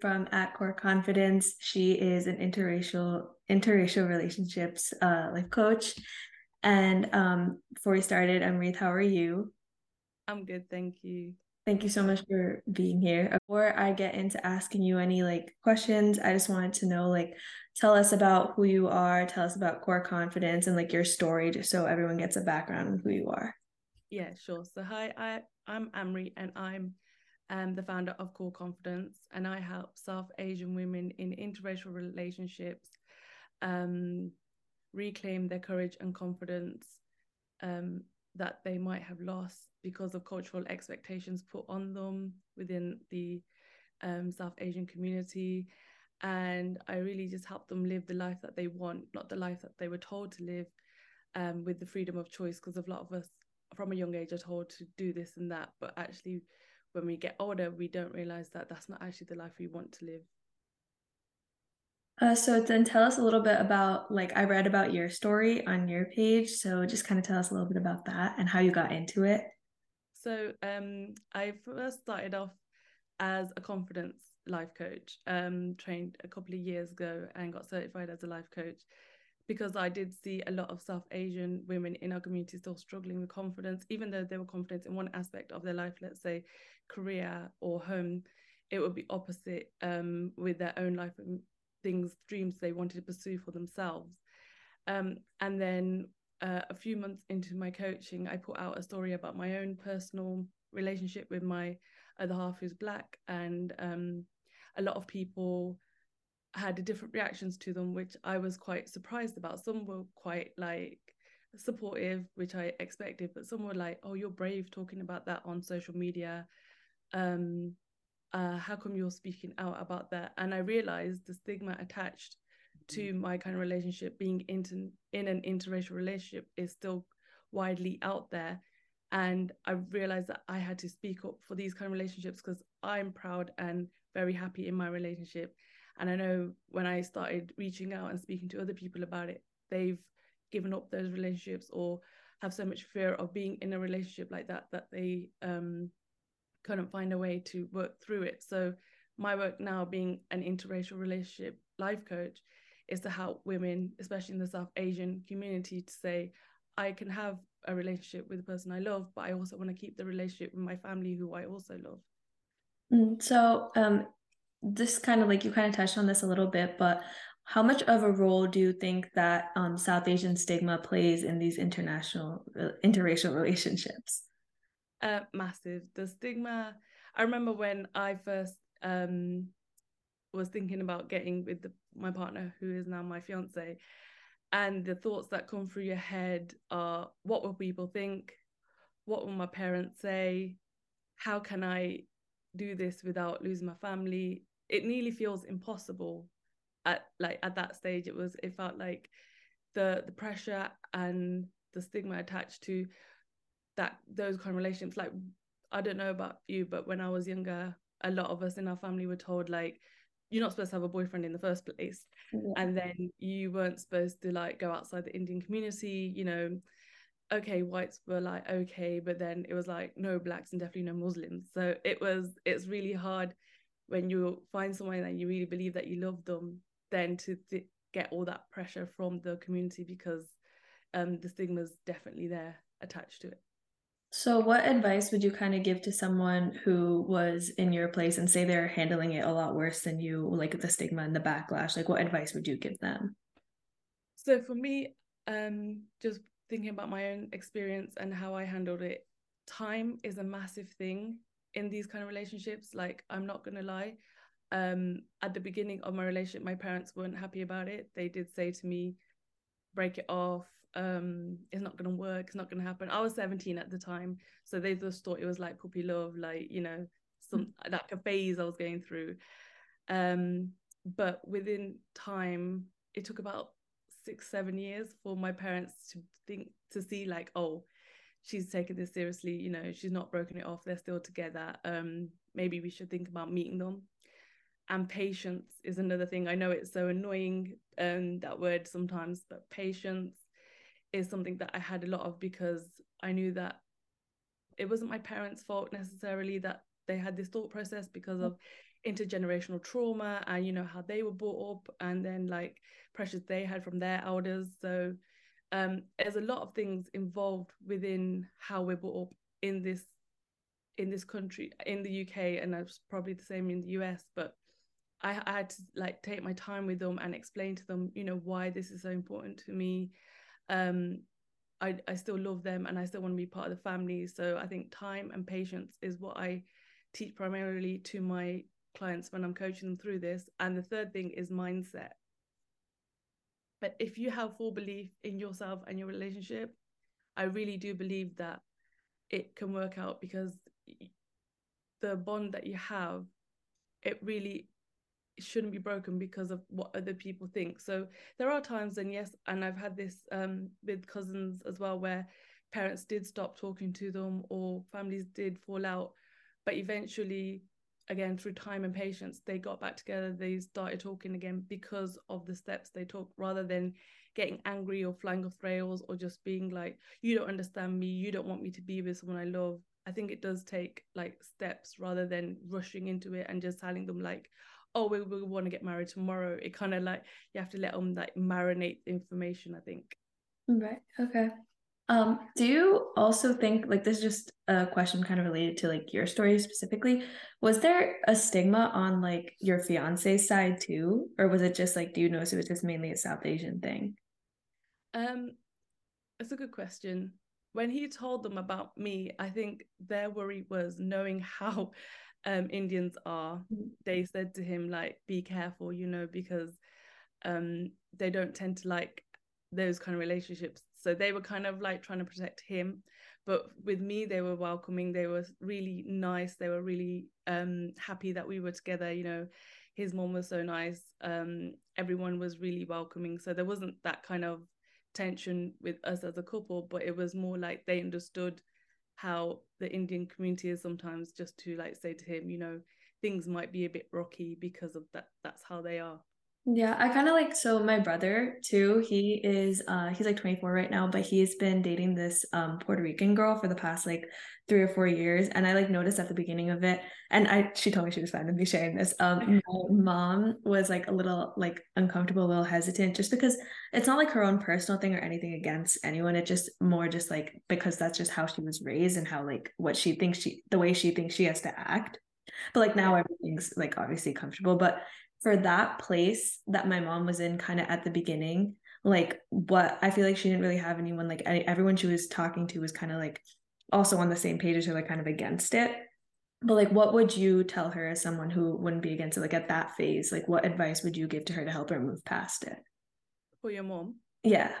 from At Kaur Confidence. She is an interracial interracial relationships uh, life coach. And um, before we started, Amreet, how are you? I'm good, thank you. Thank you so much for being here. Before I get into asking you any like questions, I just wanted to know like tell us about who you are, tell us about Kaur confidence and like your story just so everyone gets a background on who you are. Yeah, sure. So hi, I I'm Amreet and I'm um, the founder of Kaur Confidence and I help South Asian women in interracial relationships um, reclaim their courage and confidence um, that they might have lost because of cultural expectations put on them within the um, South Asian community. And I really just help them live the life that they want, not the life that they were told to live um, with the freedom of choice. Because a lot of us from a young age are told to do this and that. But actually, when we get older, we don't realize that that's not actually the life we want to live. Uh, so then tell us a little bit about like I read about your story on your page. So just kind of tell us a little bit about that and how you got into it. So um, I first started off as a confidence life coach, um, trained a couple of years ago and got certified as a life coach because I did see a lot of South Asian women in our community still struggling with confidence, even though they were confident in one aspect of their life, let's say career or home, it would be opposite um, with their own life and things, dreams they wanted to pursue for themselves. Um, and then uh, a few months into my coaching, I put out a story about my own personal relationship with my other half who's black, and um, a lot of people had different reactions to them, which I was quite surprised about. Some were quite like supportive, which I expected, but some were like, "Oh, you're brave talking about that on social media. Um, uh, how come you're speaking out about that?" And I realized the stigma attached to my kind of relationship being into in an interracial relationship is still widely out there and i realized that i had to speak up for these kind of relationships because i'm proud and very happy in my relationship and i know when i started reaching out and speaking to other people about it they've given up those relationships or have so much fear of being in a relationship like that that they um, couldn't find a way to work through it so my work now being an interracial relationship life coach is to help women, especially in the South Asian community, to say, I can have a relationship with the person I love, but I also want to keep the relationship with my family who I also love. Mm, so, um, this kind of like you kind of touched on this a little bit, but how much of a role do you think that um, South Asian stigma plays in these international uh, interracial relationships? Uh, massive. The stigma. I remember when I first um, was thinking about getting with the, my partner, who is now my fiance, and the thoughts that come through your head are what will people think? What will my parents say? How can I do this without losing my family? It nearly feels impossible at like at that stage. It was it felt like the the pressure and the stigma attached to that those kind of relationships. Like I don't know about you, but when I was younger, a lot of us in our family were told like you're not supposed to have a boyfriend in the first place yeah. and then you weren't supposed to like go outside the indian community you know okay whites were like okay but then it was like no blacks and definitely no muslims so it was it's really hard when you find someone that you really believe that you love them then to th- get all that pressure from the community because um the is definitely there attached to it so, what advice would you kind of give to someone who was in your place and say they're handling it a lot worse than you, like the stigma and the backlash? Like, what advice would you give them? So, for me, um, just thinking about my own experience and how I handled it, time is a massive thing in these kind of relationships. Like, I'm not gonna lie. Um, at the beginning of my relationship, my parents weren't happy about it. They did say to me, break it off, um it's not gonna work it's not gonna happen i was 17 at the time so they just thought it was like puppy love like you know some mm. like a phase i was going through um but within time it took about six seven years for my parents to think to see like oh she's taking this seriously you know she's not broken it off they're still together um maybe we should think about meeting them. And patience is another thing. I know it's so annoying um that word sometimes but patience is something that I had a lot of because I knew that it wasn't my parents' fault necessarily that they had this thought process because of intergenerational trauma and you know how they were brought up and then like pressures they had from their elders. So um there's a lot of things involved within how we're brought up in this in this country in the UK and it's probably the same in the US but I, I had to like take my time with them and explain to them you know why this is so important to me. Um I, I still love them and I still want to be part of the family so I think time and patience is what I teach primarily to my clients when I'm coaching them through this. And the third thing is mindset but if you have full belief in yourself and your relationship I really do believe that it can work out because the bond that you have it really shouldn't be broken because of what other people think. So there are times and yes and i've had this um, with cousins as well where parents did stop talking to them or families did fall out but eventually again through time and patience they got back together they started talking again because of the steps they took rather than getting angry or flying off rails or just being like you don't understand me you don't want me to be with someone i love I think it does take like steps rather than rushing into it and just telling them like, oh, we, we want to get married tomorrow. It kind of like you have to let them like marinate the information. I think. Right. Okay. Um, do you also think like this is just a question kind of related to like your story specifically? Was there a stigma on like your fiance's side too, or was it just like do you notice it was just mainly a South Asian thing? Um, it's a good question when he told them about me, I think their worry was knowing how um, Indians are. Mm-hmm. They said to him, like, be careful, you know, because um, they don't tend to like those kind of relationships. So they were kind of like trying to protect him. But with me, they were welcoming. They were really nice. They were really um, happy that we were together. You know, his mom was so nice. Um, everyone was really welcoming. So there wasn't that kind of tension with us as a couple, but it was more like they understood how the Indian community is sometimes just to like say to him, you know, things might be a bit rocky because of that. That's how they are. Yeah, I kind of like so my brother too. He is uh he's like 24 right now, but he's been dating this um Puerto Rican girl for the past like 3 or 4 years and I like noticed at the beginning of it and I she told me she was fine with me sharing this. Um my mom was like a little like uncomfortable, a little hesitant just because it's not like her own personal thing or anything against anyone. It just more just like because that's just how she was raised and how like what she thinks she the way she thinks she has to act. But like now everything's like obviously comfortable, but for that place that my mom was in kind of at the beginning like what i feel like she didn't really have anyone like everyone she was talking to was kind of like also on the same page as her like kind of against it. But like what would you tell her as someone who wouldn't be against it like at that phase? Like what advice would you give to her to help her move past it? For your mom? Yeah.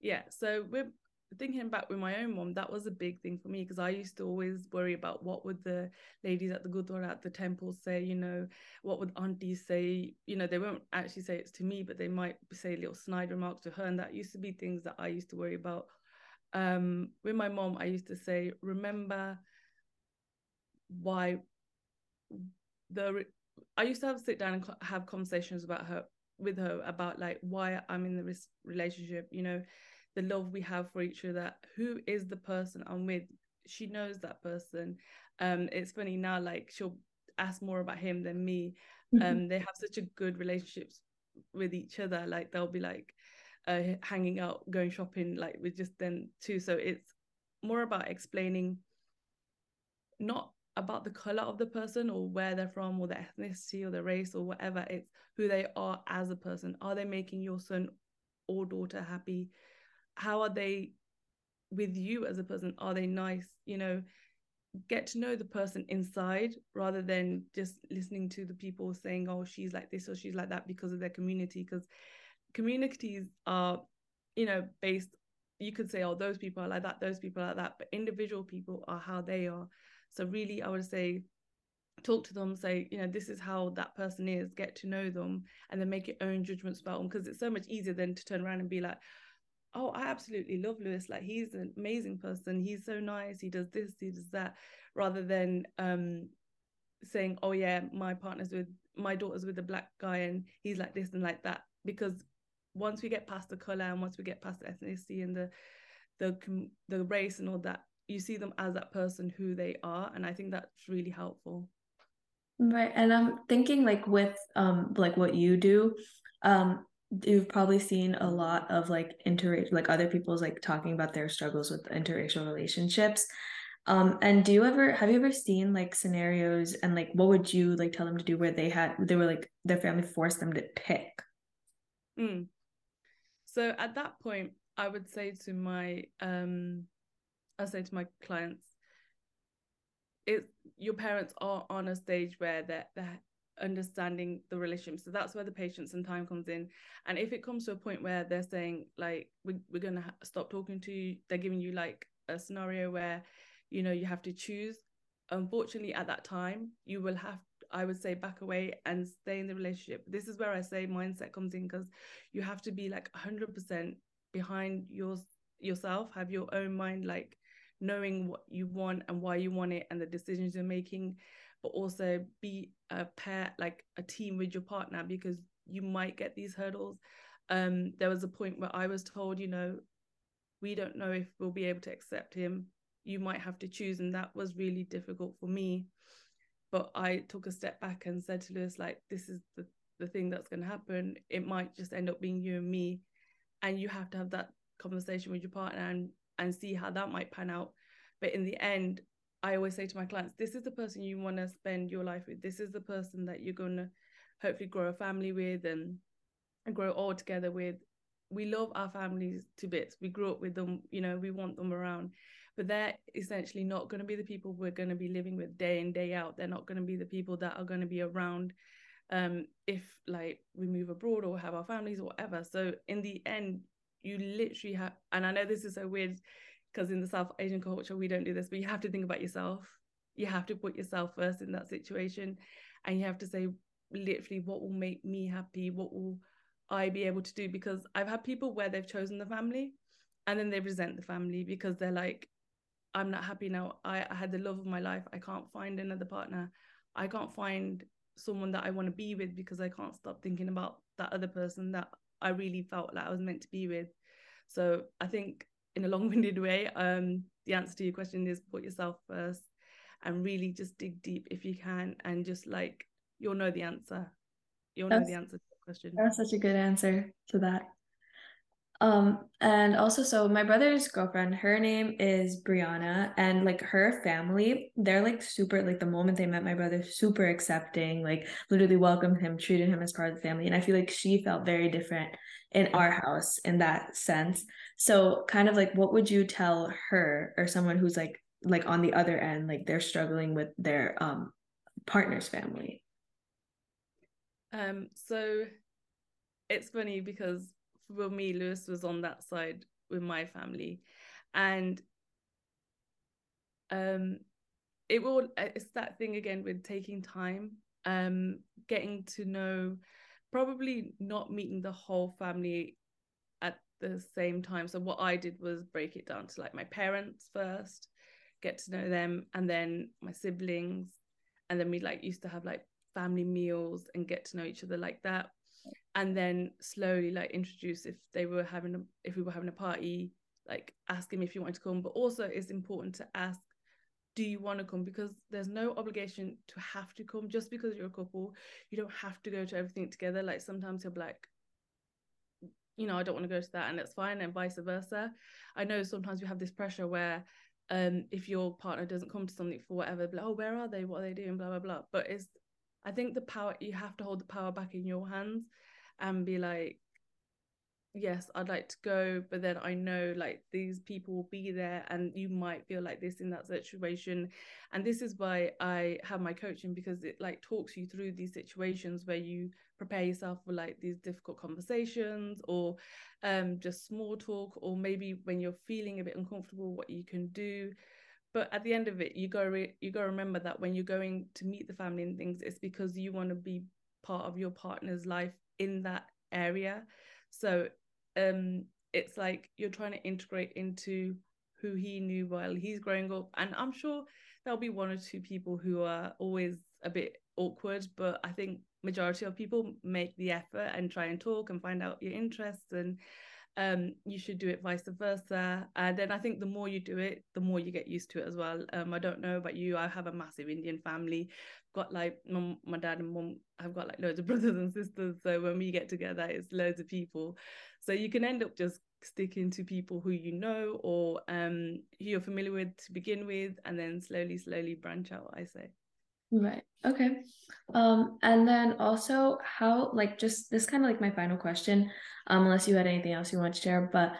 Yeah so we're thinking back with my own mom, that was a big thing for me because I used to always worry about what would the ladies at the gurdwara at the temple say, you know, what would aunties say, you know, they won't actually say it's to me, but they might say little snide remarks to her. And that used to be things that I used to worry about. Um, with my mom, I used to say, remember why the I used to have to sit down and have conversations about her with her about like why I'm in this relationship, you know, the love we have for each other who is the person i'm with she knows that person. Um it's funny now like she'll ask more about him than me. Mm-hmm. um they have such a good relationships with each other like they'll be like uh hanging out going shopping like with just them too so it's more about explaining not about the color of the person or where they're from or their ethnicity or their race or whatever it's who they are as a person. Are they making your son or daughter happy how are they with you as a person? Are they nice? You know get to know the person inside rather than just listening to the people saying oh she's like this or she's like that because of their community because communities are you know based you could say oh those people are like that those people are like that but individual people are how they are. So really i would say talk to them say you know this is how that person is get to know them and then make your own judgments about them because it's so much easier than to turn around and be like oh, I absolutely love Lewis. Like he's an amazing person. He's so nice. He does this, he does that, rather than um saying, oh yeah, my partner's with my daughter's with a black guy and he's like this and like that. Because once we get past the color and once we get past the ethnicity and the the the race and all that, you see them as that person who they are, and I think that's really helpful. Right. And I'm thinking like with um like what you do, um, you've probably seen a lot of like inter like other people's like talking about their struggles with interracial relationships. Um, and do you ever have you ever seen like scenarios and like what would you like tell them to do where they had they were like their family forced them to pick? Mm. So at that point, I would say to my um I say to my clients, it your parents are on a stage where they're they're understanding the relationship. So that's where the patience and time comes in. And if it comes to a point where they're saying like we're, we're gonna ha- stop talking to you, they're giving you like a scenario where you know you have to choose. Unfortunately, at that time, you will have I would say back away and stay in the relationship. This is where I say mindset comes in because you have to be like 100% behind your yourself, have your own mind like knowing what you want and why you want it and the decisions you're making but also be a pair like a team with your partner because you might get these hurdles. Um there was a point where i was told you know we don't know if we'll be able to accept him. You might have to choose and that was really difficult for me. But i took a step back and said to lewis like this is the, the thing that's going to happen. It might just end up being you and me and you have to have that conversation with your partner and and see how that might pan out. But in the end, I always say to my clients, this is the person you want to spend your life with. This is the person that you're going to hopefully grow a family with and, and grow all together with. We love our families to bits. We grew up with them, you know, we want them around. But they're essentially not going to be the people we're going to be living with day in, day out. They're not going to be the people that are going to be around um, if like we move abroad or have our families or whatever. So in the end, you literally have and i know this is so weird because in the south asian culture we don't do this but you have to think about yourself. You have to put yourself first in that situation and you have to say literally what will make me happy? What will i be able to do? Because i've had people where they've chosen the family and then they resent the family because they're like i'm not happy now. I, I had the love of my life. I can't find another partner. I can't find someone that i want to be with because i can't stop thinking about that other person that I really felt like I was meant to be with. So I think in a long-winded way, um, the answer to your question is put yourself first and really just dig deep if you can and just like you'll know the answer. You'll that's, know the answer to the question. That's such a good answer to that. Um, and also, so my brother's girlfriend, her name is Brianna, and like her family, they're like super, like the moment they met my brother, super accepting, like literally welcomed him, treated him as part of the family. And I feel like she felt very different in our house in that sense. So, kind of like, what would you tell her or someone who's like, like on the other end, like they're struggling with their um partner's family? Um, so it's funny because for me, Lewis was on that side with my family, and um, it will. It's that thing again with taking time, um, getting to know, probably not meeting the whole family at the same time. So what I did was break it down to like my parents first, get to know them, and then my siblings, and then we like used to have like family meals and get to know each other like that and then slowly like introduce if they were having a if we were having a party like ask him if you want to come. But also it's important to ask do you want to come? Because there's no obligation to have to come. Just because you're a couple you don't have to go to everything together. Like sometimes he'll be like you know i don't want to go to that and it's fine and vice versa. I know sometimes we have this pressure where um if your partner doesn't come to something for whatever like, oh where are they? What are they doing? Blah blah blah. But it's i think the power you have to hold the power back in your hands and be like yes i'd like to go but then i know like these people will be there and you might feel like this in that situation. And this is why i have my coaching because it like talks you through these situations where you prepare yourself for like these difficult conversations or um just small talk or maybe when you're feeling a bit uncomfortable what you can do. But at the end of it you go re- you go remember that when you're going to meet the family and things it's because you want to be part of your partner's life in that area. So um it's like you're trying to integrate into who he knew while he's growing up. And i'm sure there'll be one or two people who are always a bit awkward but i think majority of people make the effort and try and talk and find out your interests and um, you should do it vice versa. And then I think the more you do it, the more you get used to it as well. Um, I don't know about you. I have a massive Indian family. Got like my, my dad and mom. I've got like loads of brothers and sisters. So when we get together, it's loads of people. So you can end up just sticking to people who you know or um who you're familiar with to begin with, and then slowly, slowly branch out. I say. Right. Okay. Um, and then also how like just this kind of like my final question, um, unless you had anything else you want to share, but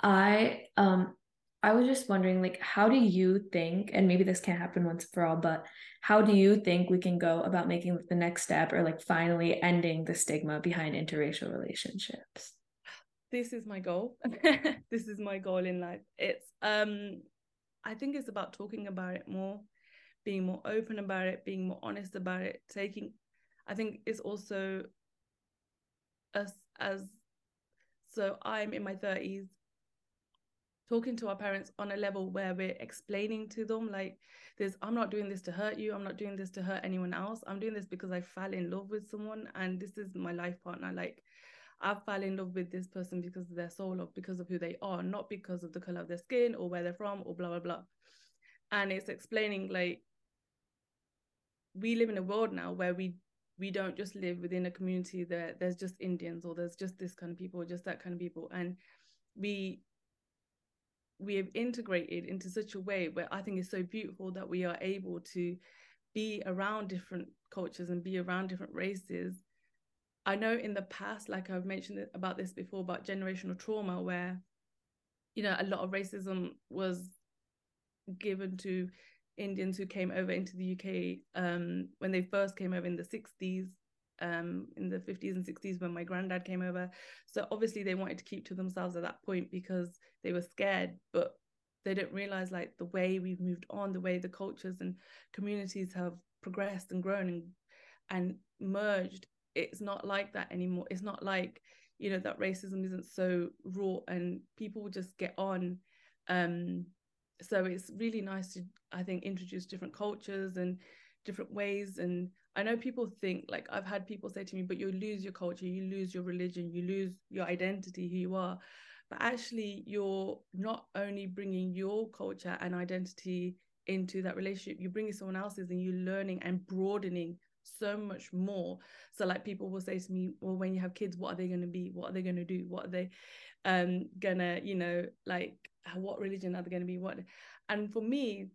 I um I was just wondering like how do you think, and maybe this can't happen once for all, but how do you think we can go about making the next step or like finally ending the stigma behind interracial relationships? This is my goal. this is my goal in life. It's um I think it's about talking about it more being more open about it, being more honest about it, taking I think it's also us as so I'm in my 30s talking to our parents on a level where we're explaining to them like this I'm not doing this to hurt you. I'm not doing this to hurt anyone else. I'm doing this because I fell in love with someone and this is my life partner. Like I fell in love with this person because of their soul or because of who they are not because of the color of their skin or where they're from or blah blah blah. And it's explaining like we live in a world now where we we don't just live within a community that there's just Indians or there's just this kind of people or just that kind of people and we we have integrated into such a way where I think it's so beautiful that we are able to be around different cultures and be around different races. I know in the past, like I've mentioned about this before, about generational trauma, where you know a lot of racism was given to Indians who came over into the UK um, when they first came over in the 60s, um, in the 50s and 60s when my granddad came over. So obviously they wanted to keep to themselves at that point because they were scared, but they didn't realize like the way we've moved on, the way the cultures and communities have progressed and grown and and merged. It's not like that anymore. It's not like you know that racism isn't so raw and people just get on um so it's really nice to i think introduce different cultures and different ways. And i know people think like i've had people say to me but you lose your culture you lose your religion you lose your identity who you are. But actually you're not only bringing your culture and identity into that relationship you're bringing someone else's and you're learning and broadening so much more. So like people will say to me well when you have kids what are they going to be? What are they going to do? What are they um gonna you know like what religion are they going to be? What? And for me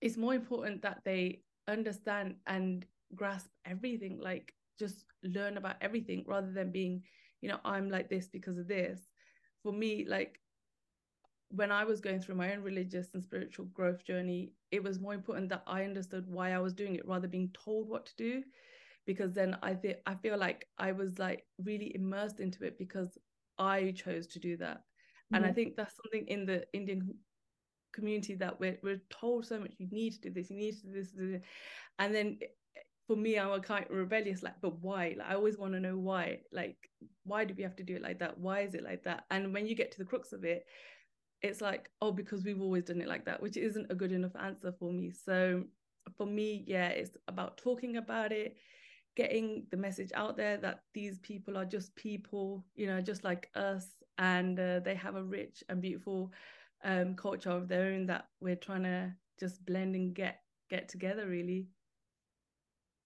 it's more important that they understand and grasp everything like just learn about everything rather than being you know i'm like this because of this. For me like when i was going through my own religious and spiritual growth journey it was more important that i understood why i was doing it rather being told what to do because then i think i feel like i was like really immersed into it because i chose to do that. And I mm-hmm. think that's something in the Indian community that we're, we're told so much you need to do this you need to do this, do this. and then eh, for me i'm a kind of rebellious like but why? Like i always want to know why like why do we have to do it like that? Why is it like that? And when you get to the crux of it it's like oh because we've always done it like that which isn't a good enough answer for me. So for me yeah it's about talking about it getting the message out there that these people are just people you know just like us and uh, they have a rich and beautiful um, culture of their own that we're trying to just blend and get get together really.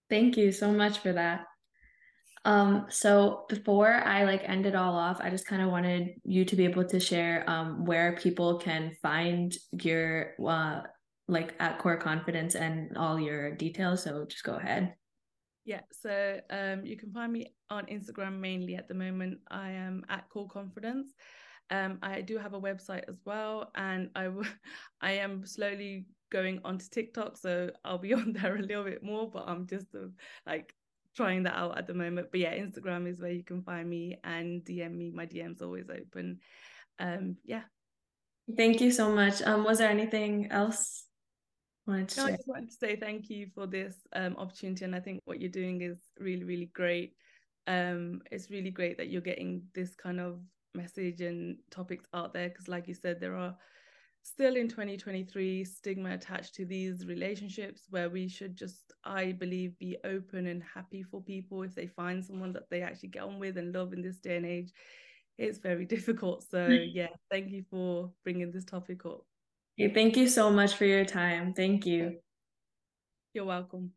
Thank you so much for that um so before i like end it all off i just kind of wanted you to be able to share um where people can find your uh like at Kaur confidence and all your details so just go ahead yeah, so um, you can find me on Instagram mainly at the moment. I am at Kaur Confidence. Um, I do have a website as well, and I, w- I am slowly going onto TikTok, so I'll be on there a little bit more. But I'm just uh, like trying that out at the moment. But yeah, Instagram is where you can find me and DM me. My DM's always open. Um, yeah. Thank you so much. Um, was there anything else wanted to no, I just wanted to say thank you for this um, opportunity, and I think what you're doing is really, really great. Um, it's really great that you're getting this kind of message and topics out there because, like you said, there are still in 2023 stigma attached to these relationships where we should just, I believe, be open and happy for people if they find someone that they actually get on with and love in this day and age. it's very difficult. So hmm. yeah, thank you for bringing this topic up. Okay, thank you so much for your time. Thank you. You're welcome.